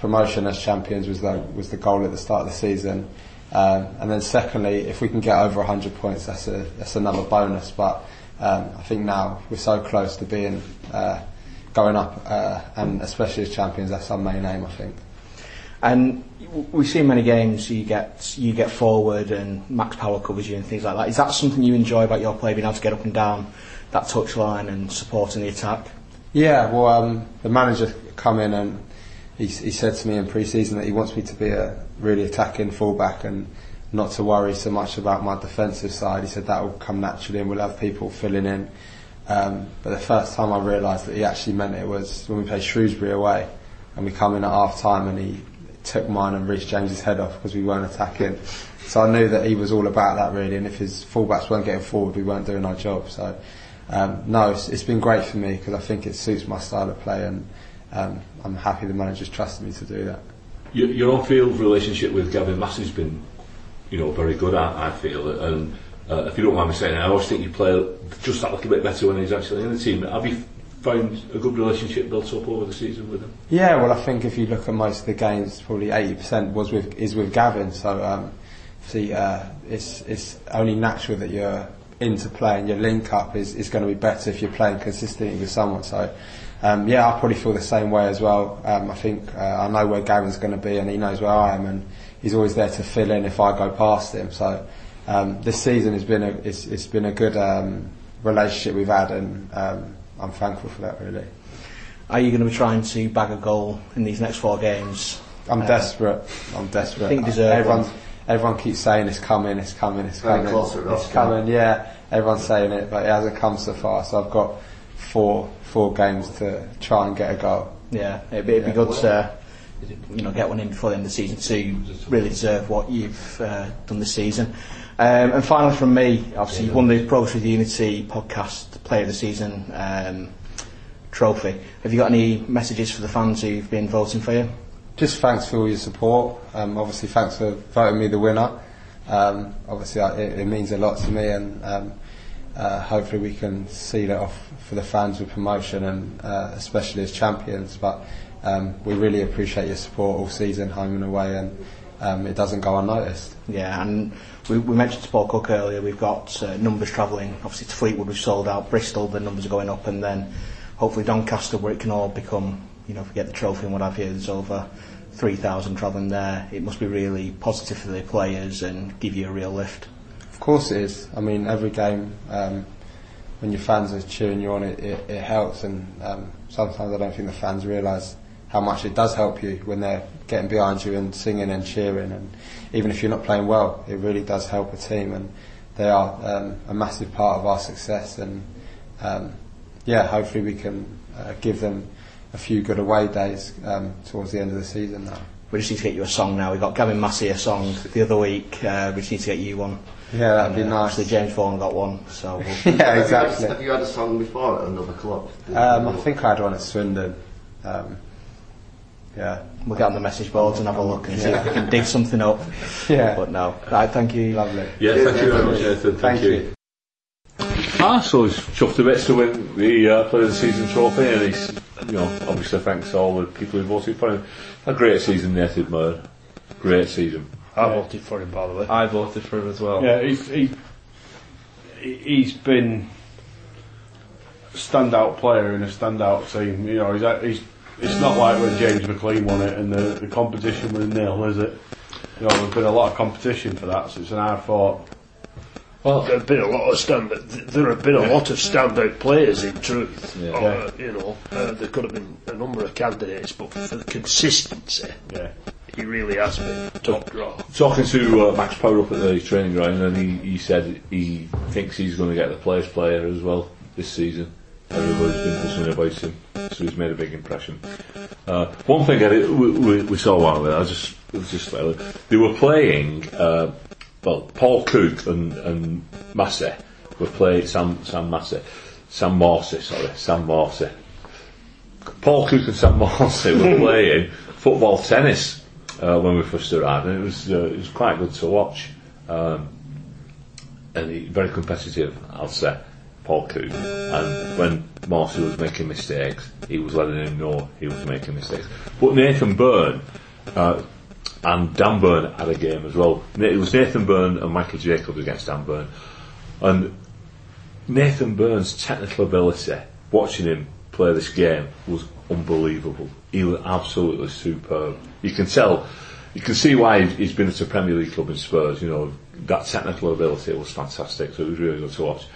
Promotion as champions was the was the goal at the start of the season, um, and then secondly, if we can get over 100 points, that's a that's another bonus. But um, I think now we're so close to being. Uh, going up uh, and especially as champions, that's our main aim, I think. And w- we've seen many games you get you get forward and Max Power covers you and things like that. Is that something you enjoy about your play, being able to get up and down that touchline and supporting the attack? Yeah, well, um, the manager come in and he, he said to me in pre-season that he wants me to be a really attacking fullback and not to worry so much about my defensive side. He said that will come naturally and we'll have people filling in Um, but the first time I realised that he actually meant it was when we played Shrewsbury away and we come in at half time and he took mine and Reece James's head off because we weren't attacking. So I knew that he was all about that really and if his fullbacks weren't getting forward we weren't doing our job. So um, no, it's, it's been great for me because I think it suits my style of play and um, I'm happy the manager's trusted me to do that. Your, your on-field relationship with Gavin Massey's been, you know, very good. I, I feel, and uh, if you don't mind me saying, I always think you play just that little bit better when he's actually in the team. Have you found a good relationship built up over the season with him? Yeah, well, I think if you look at most of the games, probably 80% was with is with Gavin. So, um, see, uh, it's it's only natural that you're into playing. Your link up is, is going to be better if you're playing consistently with someone. So, um, yeah, I probably feel the same way as well. Um, I think uh, I know where Gavin's going to be, and he knows where I am, and he's always there to fill in if I go past him. So, um, this season has been a it's, it's been a good um, relationship we've had, and um, I'm thankful for that. Really, Are you going to be trying to bag a goal in these next four games? I'm Uh, desperate. I'm desperate. I think deserve everyone, everyone keeps saying it's coming, it's coming, it's Very coming, close to it, it's yeah. coming. Yeah, everyone's saying it, but it hasn't come so far. So I've got four four games to try and get a goal. Yeah, it'd be, it'd be Yeah. good to you know get one in before the end of the season to really deserve what you've uh, done this season. Um, and finally, from me, obviously you won the Progress with Unity podcast Player of the Season um, trophy. Have you got any messages for the fans who've been voting for you? Just thanks for all your support. Um, obviously, thanks for voting me the winner. Um, obviously, I, it, it means a lot to me, and um, uh, hopefully we can seal it off for the fans with promotion, and uh, especially as champions. But um, we really appreciate your support all season, home and away, and um, it doesn't go unnoticed. Yeah, and we, we mentioned to Paul Cook earlier, we've got uh, numbers travelling, obviously to Fleetwood we've sold out, Bristol the numbers are going up, and then hopefully Doncaster where it can all become, you know, if we get the trophy and what have you, there's over 3,000 travelling there. It must be really positive for the players and give you a real lift. Of course it is. I mean, every game, um, when your fans are cheering you on, it, it, it helps, and um, sometimes I don't think the fans realise how much it does help you when they're getting behind you and singing and cheering. And even if you're not playing well, it really does help a team. And they are um, a massive part of our success. And um, yeah, hopefully we can uh, give them a few good away days um, towards the end of the season now. We just need to get you a song now. We got Gavin Massey a song the other week. Uh, we just need to get you one. Yeah, that'd be uh, nice. Obviously, James Vaughan got one, so we'll, yeah, Have you, exactly. had, have you had a song before at another club? Um, I think I had one at Swindon. Um, yeah. we'll get on the message boards and have a look and see if we can dig something up. Yeah. But no, right, thank you. Lovely. Yeah, thank you very much, Nathan. Thank, Thank you. you. Ah, so he's chuffed a bit to win the uh, Player of the Season trophy, and he's, you know, obviously thanks to all the people who voted for him. A great season, Nathan Murd. Great season. I voted for him, by the way. I voted for him as well. Yeah, he's, he, he- he's been a standout player in a standout team. You know, he's, he's it's not like when James McClean won it and the, the competition was nil, is it? You know, there's been a lot of competition for that, so it's an hard fought. Well, there have been a lot of stand. There have been a lot of standout players. In truth, Yeah. Uh, you know, uh, there could have been a number of candidates, but for the consistency, Yeah. he really has been top draw. Talking to uh, Max Power up at the training ground, and he, he said he thinks he's going to get the Players Player as well this season. Everybody's been pushing about him, so he's made a big impression. Uh, one thing I did, we, we, we saw one of it. I just it was just they were playing. Uh, well, Paul Cook and and Massey were playing Sam Sam Massey, Sam Morsy, sorry, Sam Morsy. Paul Cook and Sam Morsy were playing football tennis uh, when we first arrived, and it was uh, it was quite good to watch. Um, and he, very competitive, I'll say, Cook. And when Morsy was making mistakes, he was letting him know he was making mistakes. But Nathan Byrne uh, and Dan Burn had a game as well. It was Nathan Byrne and Michael Jacobs against Dan Burn. And Nathan Byrne's technical ability, watching him play this game, was unbelievable. He was absolutely superb. You can tell, you can see why he's been at a Premier League club in Spurs. You know that technical ability was fantastic. So it was really good to watch.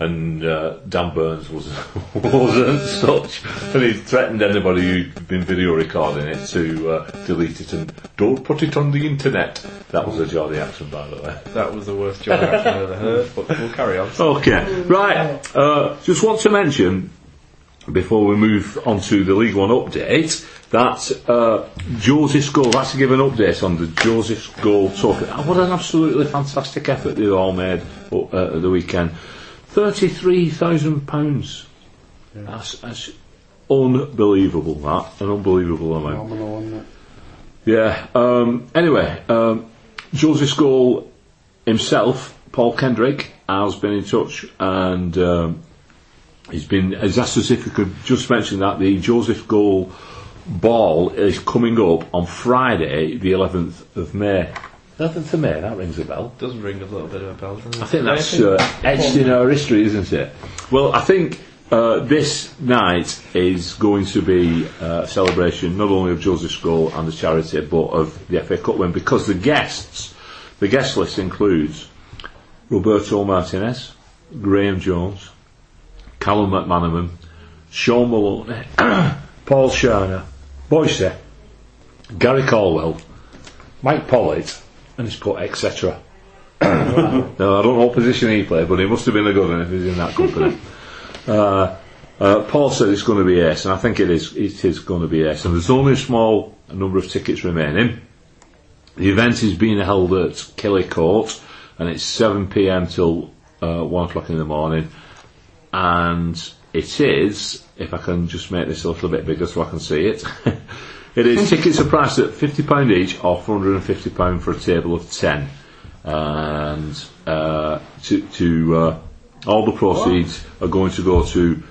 And uh, Dan Burns was wasn't such, and he threatened anybody who'd been video recording it to uh, delete it and don't put it on the internet. That was a Geordie accent, by the way. That was the worst joke I've ever heard, but we'll carry on. Okay, right. Uh, just want to mention before we move on to the League One update that uh, Joseph goal. That's to give an update on the Joseph's goal talk. What an absolutely fantastic effort they all made uh, at the weekend. Thirty-three thousand pounds. That's, that's unbelievable. That an unbelievable amount. Phenomenal, isn't it? Yeah. Um, anyway, um, Joseph's Goal himself, Paul Kendrick, has been in touch and um, he's been has asked us if we could just mention that the Joseph Goal ball is coming up on Friday, the 11th of May. 11th to me, that rings a bell. Does ring a little bit of a bell, doesn't it? I think that's uh, etched in our history, isn't it? Well, I think uh, this night is going to be uh, a celebration not only of Joseph's Goal and the charity, but of the FA Cup win because the guests, the guest list includes Roberto Martinez, Graham Jones, Callum McManaman, Shaun Maloney, Paul Scharner, Boyce, Gary Caldwell, Mike Pollitt, and he's put etc. no, I don't know what position he played, but he must have been a good one if he's in that company. uh, uh, Paul said it's going to be ace, and I think it is. It is going to be ace, and there's only a small number of tickets remaining. The event is being held at Kilhey Court, and it's 7 p.m. till uh, 1 o'clock in the morning. And it is, if I can just make this a little bit bigger so I can see it, it is tickets are priced at £50 each or £450 for a table of 10. And uh, to, to uh, all the proceeds are going to go to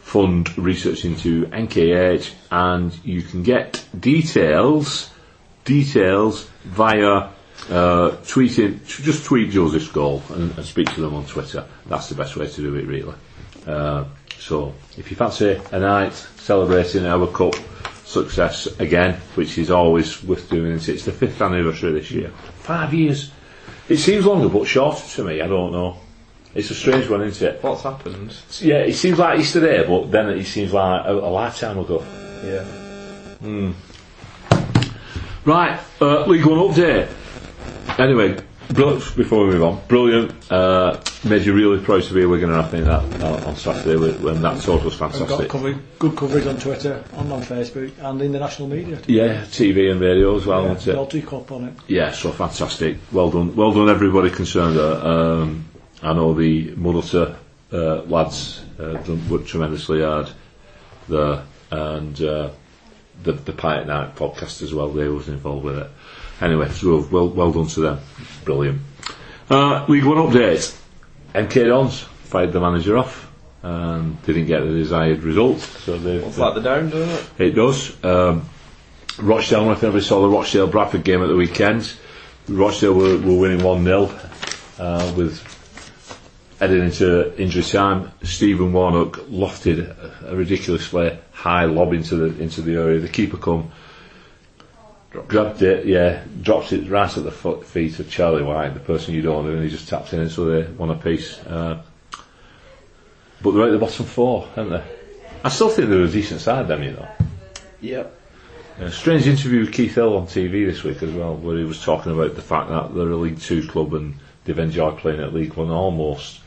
fund research into NKH, and you can get details details via uh, tweeting. Just tweet Joseph's Goal and, and speak to them on Twitter. That's the best way to do it, really. Uh, so, if you fancy a night celebrating our cup success again, which is always worth doing, it? it's the fifth anniversary this year. Five years. It seems longer, but shorter to me. I don't know. It's a strange one, isn't it? What's happened? Yeah, it seems like yesterday, but then it seems like a, a lifetime ago. Yeah. Right, uh, League One update. Anyway, before we move on, brilliant. Uh, made you really proud to be a Wiganer, I think, that uh, on Saturday when when that sort was got fantastic. coverage, good coverage on Twitter and on Facebook and in the national media. Yeah, TV and radio as well, Yeah? Delty Cup on it. Yeah, so fantastic. Well done, well done, everybody concerned. There. Um, I know the Muddleton uh, lads uh, done worked tremendously hard there, and uh, the the Pie at Night podcast as well. They was involved with it. Anyway, so well well done to them. Brilliant. Uh, League One update. MK Dons fired the manager off and didn't get the desired result. So they've What's like the down, doesn't it? it does. Um, Rochdale, I don't know if anybody saw the Rochdale Bradford game at the weekend. Rochdale were, were winning 1 0 uh, with heading into injury time. Stephen Warnock lofted a, a ridiculously high lob into the into the area. The keeper come, grabbed it, yeah, drops it right at the foot, feet of Charlie Wyke, the person you don't know, and he just taps in it so they won a piece. Uh, but they're at the bottom four, aren't they? I still think they're a decent side, them, you know. Yep. A strange interview with Keith Hill on TV this week as well, where he was talking about the fact that they're a League Two club and they've enjoyed playing at League One almost,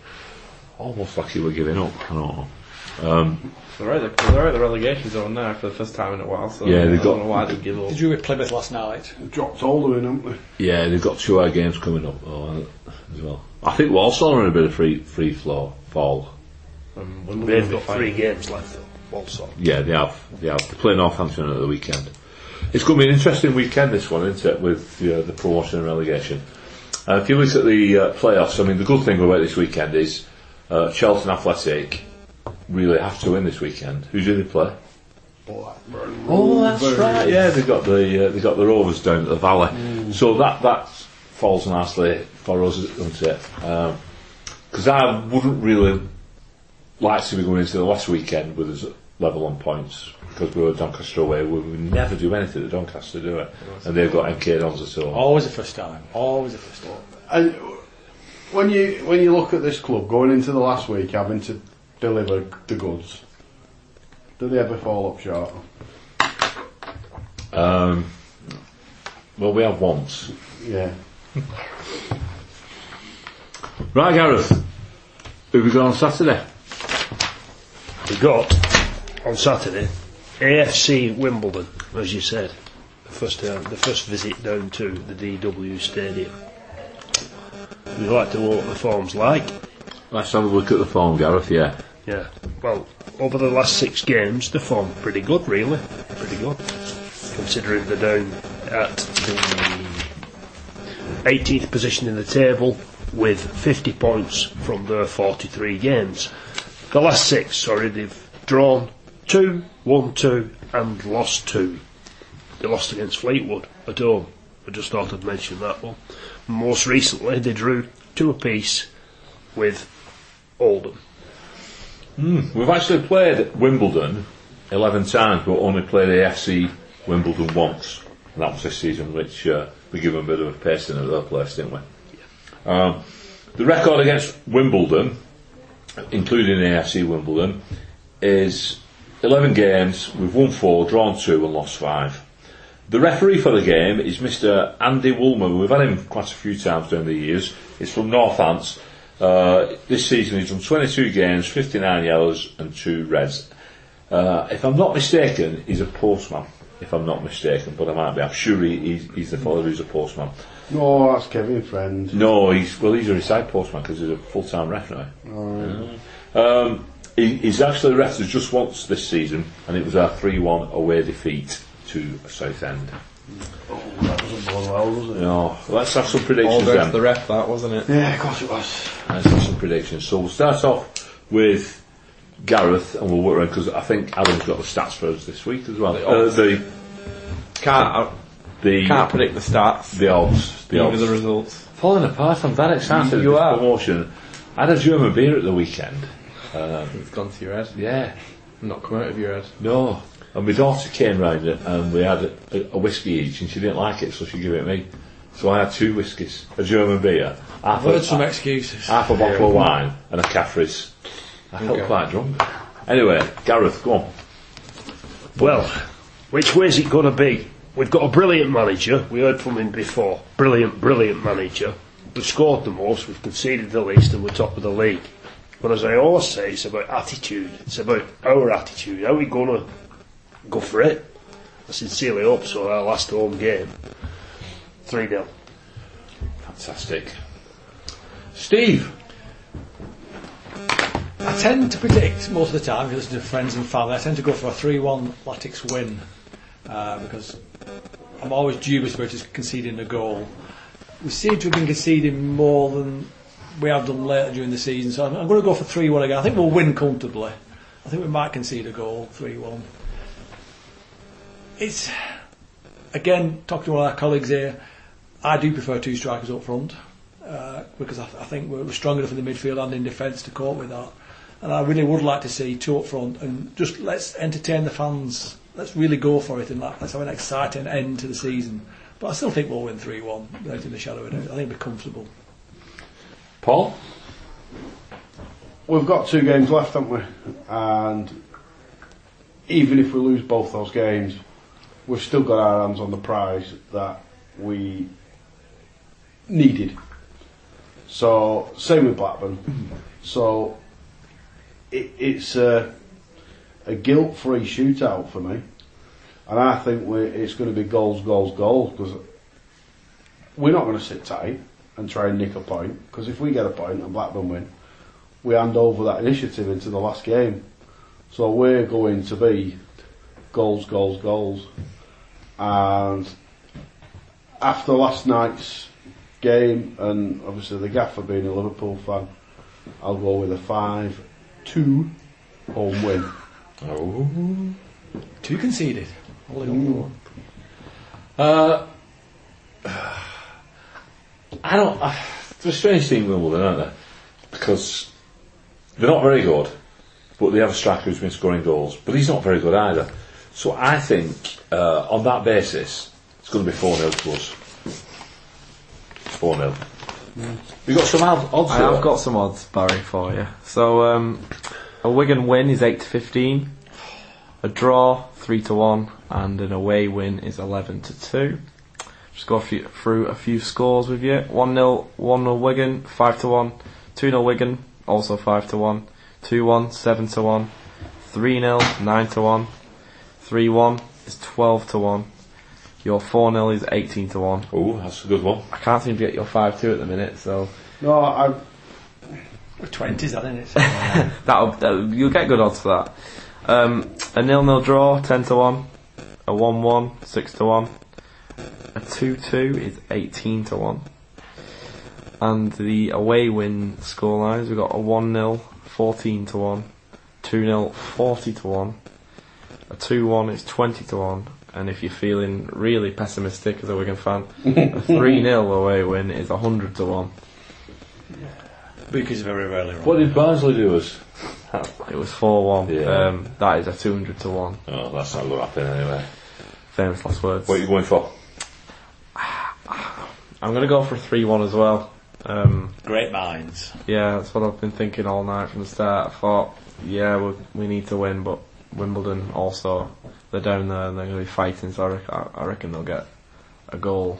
almost like you were giving up. I don't know. Um, They're out, the, they're out the relegation zone now for the first time in a while, so Yeah, they've don't got- know why they give up. Did you with Plymouth last night? Dropped older in, haven't they? yeah, they've got two hour games coming up oh, as well. I think Walsall are in a bit of free free flow fall. Um, They've got three games left, also. Yeah, they have. They have. They play Northampton at the weekend. It's going to be an interesting weekend, this one, isn't it, with uh, the promotion and relegation. Uh, if you look at the uh, playoffs, I mean, the good thing about this weekend is uh, Charlton Athletic really have to win this weekend. Who do they play? Oh, that's right. Yeah, they've got the uh, they've got the Rovers down at the Valley, so that that falls nicely for us, doesn't it? Because I wouldn't really like to be going into the last weekend with us level on points because because we were Doncaster away, we would never do anything at Doncaster, do it? And they've got MK Dons at all. Always the first time. Always the first time. And when you when you look at this club going into the last week having to deliver the goods, do they ever fall up short? Um, well, we have once. Yeah. Right, Gareth. Who we got on Saturday? We got on Saturday AFC Wimbledon, as you said, the first uh, the first visit down to the DW Stadium. We'd like to know what the form's like. Let's have a look at the form, Gareth, yeah. Yeah. Well, over the last six games, the form pretty good, really. Pretty good, considering they're down at the 18th position in the table with 50 points from their 43 games. The last six, sorry, they've drawn two, won two, and lost two. They lost against Fleetwood at home. I just thought I'd mention that one. Most recently, they drew two apiece with Oldham. We've actually played Wimbledon 11 times, but only played AFC Wimbledon once. And that was this season, which uh, we gave them a bit of a pasting at their place, didn't we? Um, the record against Wimbledon, including AFC Wimbledon, is 11 games, we've won four, drawn two, and lost five. The referee for the game is Mr. Andy Woolmer. We've had him quite a few times during the years. He's from Northants. Uh, this season he's done 22 games, 59 yellows, and two reds. Uh, if I'm not mistaken, he's a postman. If I'm not mistaken, but I might be. I'm sure he, he's, he's the fellow who's a postman. No, that's Kevin friend. No, he's well, he's a retired postman because he's a full-time ref now. Um, he, he's actually us just once this season, and it was our 3-1 away defeat to Southend. That doesn't bode well, does it? No, let's have some All predictions down then. to the ref, that wasn't it? Yeah, of course it was. Let's have some predictions. So we'll start off with Gareth, and we'll work around because I think Adam's got the stats for us this week as well. The Uh, the Can't I the can't predict the stats. the odds. The odds. the results. Falling apart. I'm that excited. You at this are. promotion. I had a German beer at the weekend. It's gone to your head. Yeah. Not come out of your head. No. And my daughter came round it and we had a, a whiskey each and she didn't like it so she gave it me. So I had two whiskies, a German beer, half, I've heard a, some excuses. half a bottle of wine and a Caffrey's. I felt Okay. quite drunk. Anyway, Gareth, go on. Well, which way is it going to be? We've got a brilliant manager. We heard from him before. Brilliant, brilliant manager. We've scored the most, we've conceded the least, and we're top of the league. But as I always say, it's about attitude. It's about our attitude. How are we going to go for it? I sincerely hope so. Our last home game, 3 0. Fantastic. Steve. I tend to predict most of the time, if you listen to friends and family, I tend to go for a 3 1 Latics win uh, because I'm always dubious about us conceding a goal. We seem to have been conceding more than we have done later during the season, so I'm, I'm going to go for 3 1 again. I think we'll win comfortably. I think we might concede a goal 3 1. It's, again, talking to of our colleagues here, I do prefer two strikers up front uh, because I, I think we're strong enough in the midfield and in defence to cope with that. And I really would like to see two up front and just let's entertain the fans. Let's really go for it and let- let's have an exciting end to the season. But I still think we'll win 3 1 without in the shadow of. I think we're comfortable. Paul. We've got two games left, haven't we? And even if we lose both those games, we've still got our hands on the prize that we needed. So same with Blackburn. So it, it's a, a guilt-free shootout for me, and I think it's going to be goals, goals, goals because we're not going to sit tight and try and nick a point. Because if we get a point and Blackburn win, we hand over that initiative into the last game. So we're going to be goals, goals, goals. And after last night's game, and obviously the gaffer being a Liverpool fan, I'll go with a 5 2 home win. Oh. Two conceded. Holding on one. Uh, I don't. Uh, there's a strange thing with Wimbledon, aren't there? Because they're not very good, but they have a striker who's been scoring goals. But he's not very good either. So I think uh, on that basis, it's going to be 4 0 to us. 4 0. We got some odds I have got some odds, Barry, for you. So, um, a Wigan win is 8 to 15, a draw 3 to 1, and an away win is 11 to 2. Just go few, through a few scores with you 1 0, 1 0 Wigan, 5 to 1, 2 0 Wigan, also 5 to 1, 2 1, 7 to 1, 3 0, 9 to 1, 3 1 is 12 to 1. Your 4 0 is 18 to 1. Oh, that's a good one. I can't seem to get your 5 2 at the minute, so No, I, Twenties, that isn't it? That'll, that'll you'll get good odds for that. Um, a nil-nil draw, ten to one. A one-one, six to one. A two-two is eighteen to one. And the away win scorelines, we've got a one-nil, fourteen to one. Two-nil, forty to one. A two-one is twenty to one. And if you're feeling really pessimistic as a Wigan fan, a three-nil away win is hundred to one. Because very rarely wrong. What did Barnsley do us? It was four-one. Yeah. Um, that is a two hundred to one. Oh, that's not going to happen anyway. Famous last words. What are you going for? I'm going to go for 3 1 as well. Um, Great minds. yeah, that's what I've been thinking all night from the start. I thought, yeah, we, we need to win, but Wimbledon also, they're down there and they're going to be fighting, so I, I, reckon they'll get a goal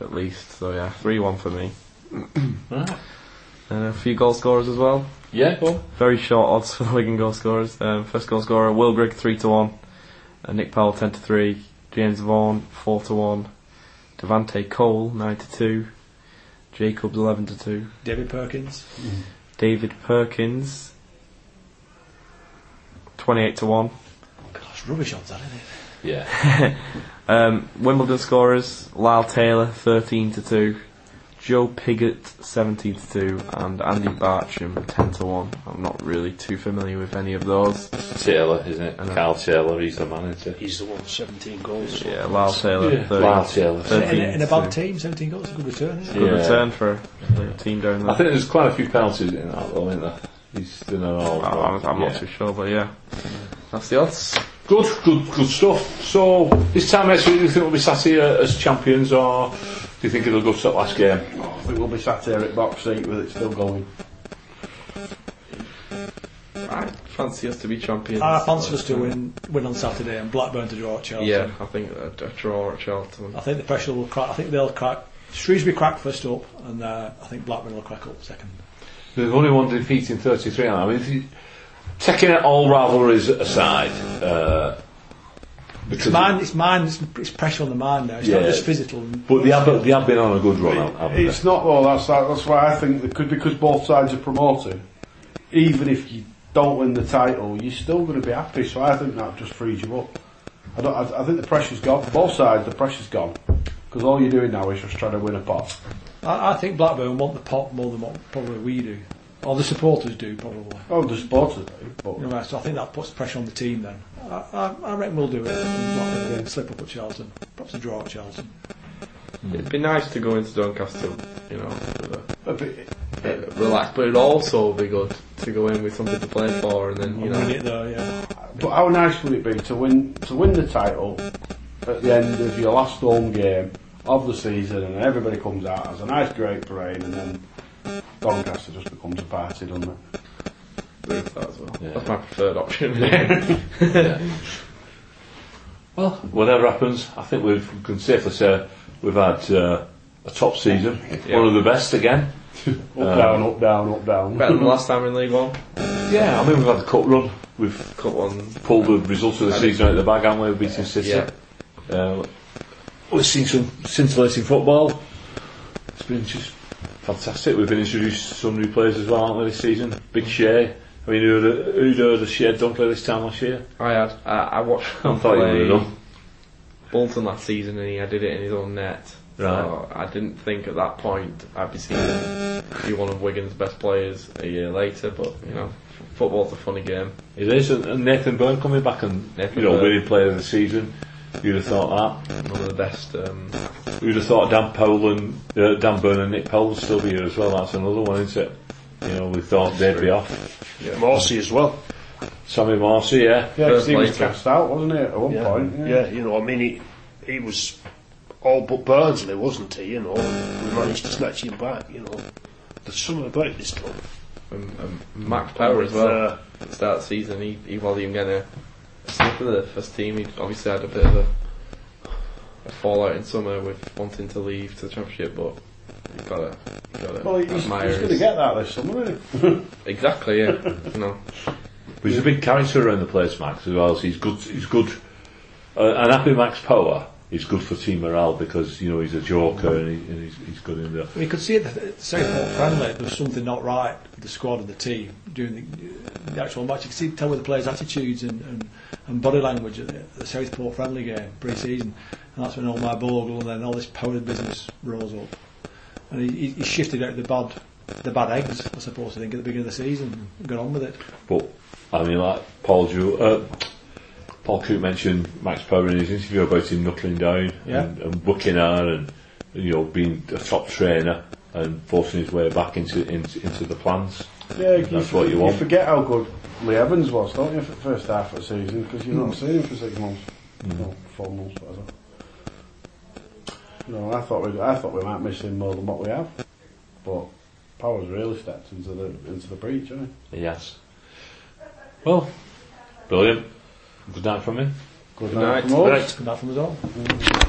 at least. So yeah, 3 1 for me. Right. And a few goal scorers as well. Yeah, go on. Very short odds for the Wigan goal scorers. Um, first goal scorer, Will Grigg 3 to 1. Uh, Nick Powell 10 to 3. James Vaughan 4 to 1. Devante Cole 9 to 2. Jacobs 11 to 2. David Perkins. David Perkins 28 to 1. Gosh, rubbish odds, that isn't it? Yeah. Um, Wimbledon scorers Lyle Taylor 13 to 2. Joe Pigott 17 to 2 and Andy Barcham 10 to 1. I'm not really too familiar with any of those. Taylor, isn't it? I know. Carl Taylor, he's the manager. He's the one, 17 goals. Yeah, Lyle Taylor Yeah. 13 Lyle Taylor. In, 13 a- in a bad team, 17 goals, a good return, isn't it? Good Yeah. return for the team down there. I think there's quite a few penalties in that, though, isn't there? He's doing it all. Oh, I'm, I'm yeah. not too sure, but yeah. That's the odds. Good, good, good stuff. So, this time next week, do you think we'll be sat here as champions, or do you think it'll go to that last game? I think we'll be sat here at box seat with it still going. I fancy us to be champions. I fancy us to win, win on Saturday and Blackburn to draw at Chelsea. Yeah, I think a, a draw at Charlton. I think the pressure will crack. I think they'll crack. Shrewsbury crack first up, and uh, I think Blackburn will crack up second. They've only one defeat in 33 now. I mean, if you, taking all rivalries aside, uh, It's mind. It's mind. It's, it's pressure on the mind now. It's Yeah. not just physical. but they have, they have been on a good run, haven't they? It's not though. That's that's why I think that could because both sides are promoting. Even if you don't win the title, you're still going to be happy. So I think that just frees you up. I don't. I, I think the pressure's gone. Both sides, the pressure's gone because all you're doing now is just trying to win a pot. I, I think Blackburn want the pot more than what probably we do, or the supporters do probably. Oh, the supporters do, but You know, so I think that puts pressure on the team. Then I, I, I reckon we'll do it. And Blackburn will slip up at Charlton, perhaps a draw at Charlton. It'd be nice to go into Doncaster, you know, with a, a bit, uh, relax, but it'd also be good to go in with something to play for, and then you Win know, it though, yeah. But how nice would it be to win to win the title at the end of your last home game of the season, and everybody comes out as a nice great parade, and then Doncaster just becomes a party, doesn't it? agree that as well. Yeah. That's my preferred option. Well, whatever happens, I think we've, we can safely say we've had uh, a top season, Yeah. one of the best again. Up Um, down, up down, up down. Better than the last time in League One. Yeah, I mean we've had the cup run, we've Cut one. pulled the results of the season out of the bag, haven't we? We've beaten City. Yeah. Uh, we've seen some scintillating football. It's been just fantastic. We've been introduced to some new players as well, haven't we, this season? Big Chey. I mean, who'd, who'd heard of Chey Dunkley this time last year? I had. I, I watched I him thought you would play have done. Bolton last season, and he I did it in his own net. So Right. I didn't think at that point I'd be seeing be one of Wigan's best players a year later. But you know, football's a funny game. It is, and, and Nathan Byrne coming back and Nathan you know Byrne. winning player of the season. You'd have thought that. One of the best. Um, You'd have thought Dan Poland, uh, Dan Burn and Nick Poland would still be here as well. That's another one, isn't it? You know, we thought they'd be off. Morsy as well. Sammy Morsy, yeah. Yeah, 'cause First he was cast out, wasn't he, at one Yeah. point? Yeah, you know, I mean, he, he was all but Burnsley, wasn't he? You know, we managed to snatch him back. You know, there's something about this club. And, and Max Power as well. Uh, start the season, he, he wasn't even getting a, a sniff of the first team. He obviously had a bit of a, a fallout in summer with wanting to leave to the championship, but you've got to, you've got to Well, he's, he's admire going to his- get that this summer, isn't he? Exactly, yeah. you know, But he's a big character around the place, Max, as well. So he's good. He's good. Uh, and happy Max Power is good for team morale because you know he's a joker and, he, and he's, he's good in the. We could see at the Southport friendly there was something not right with the squad and the team during the, the actual match. You could see tell with the players' attitudes and, and, and body language at the, the Southport friendly game pre-season, and that's when all my bogle and then all this power business rose up, and he, he, shifted out the bad the bad eggs, I suppose. I think at the beginning of the season, and got on with it. But I mean, like Paul Ju- uh, Paul Cook mentioned Max Power in his interview about him knuckling down Yeah. and, and working hard and you know being a top trainer and forcing his way back into into, into the plans. Yeah, you, That's what you want. You forget how good Lee Evans was, don't you, for the first half of the season, because you've not seen him for six months. Mm. No, four months, whatever. No, I thought we, I thought we might miss him more than what we have, but Powers really stepped into the into the breach, hasn't Yes. Well, brilliant. Good night from me. he? Good, Good night. from us. Good night from us all. Mm.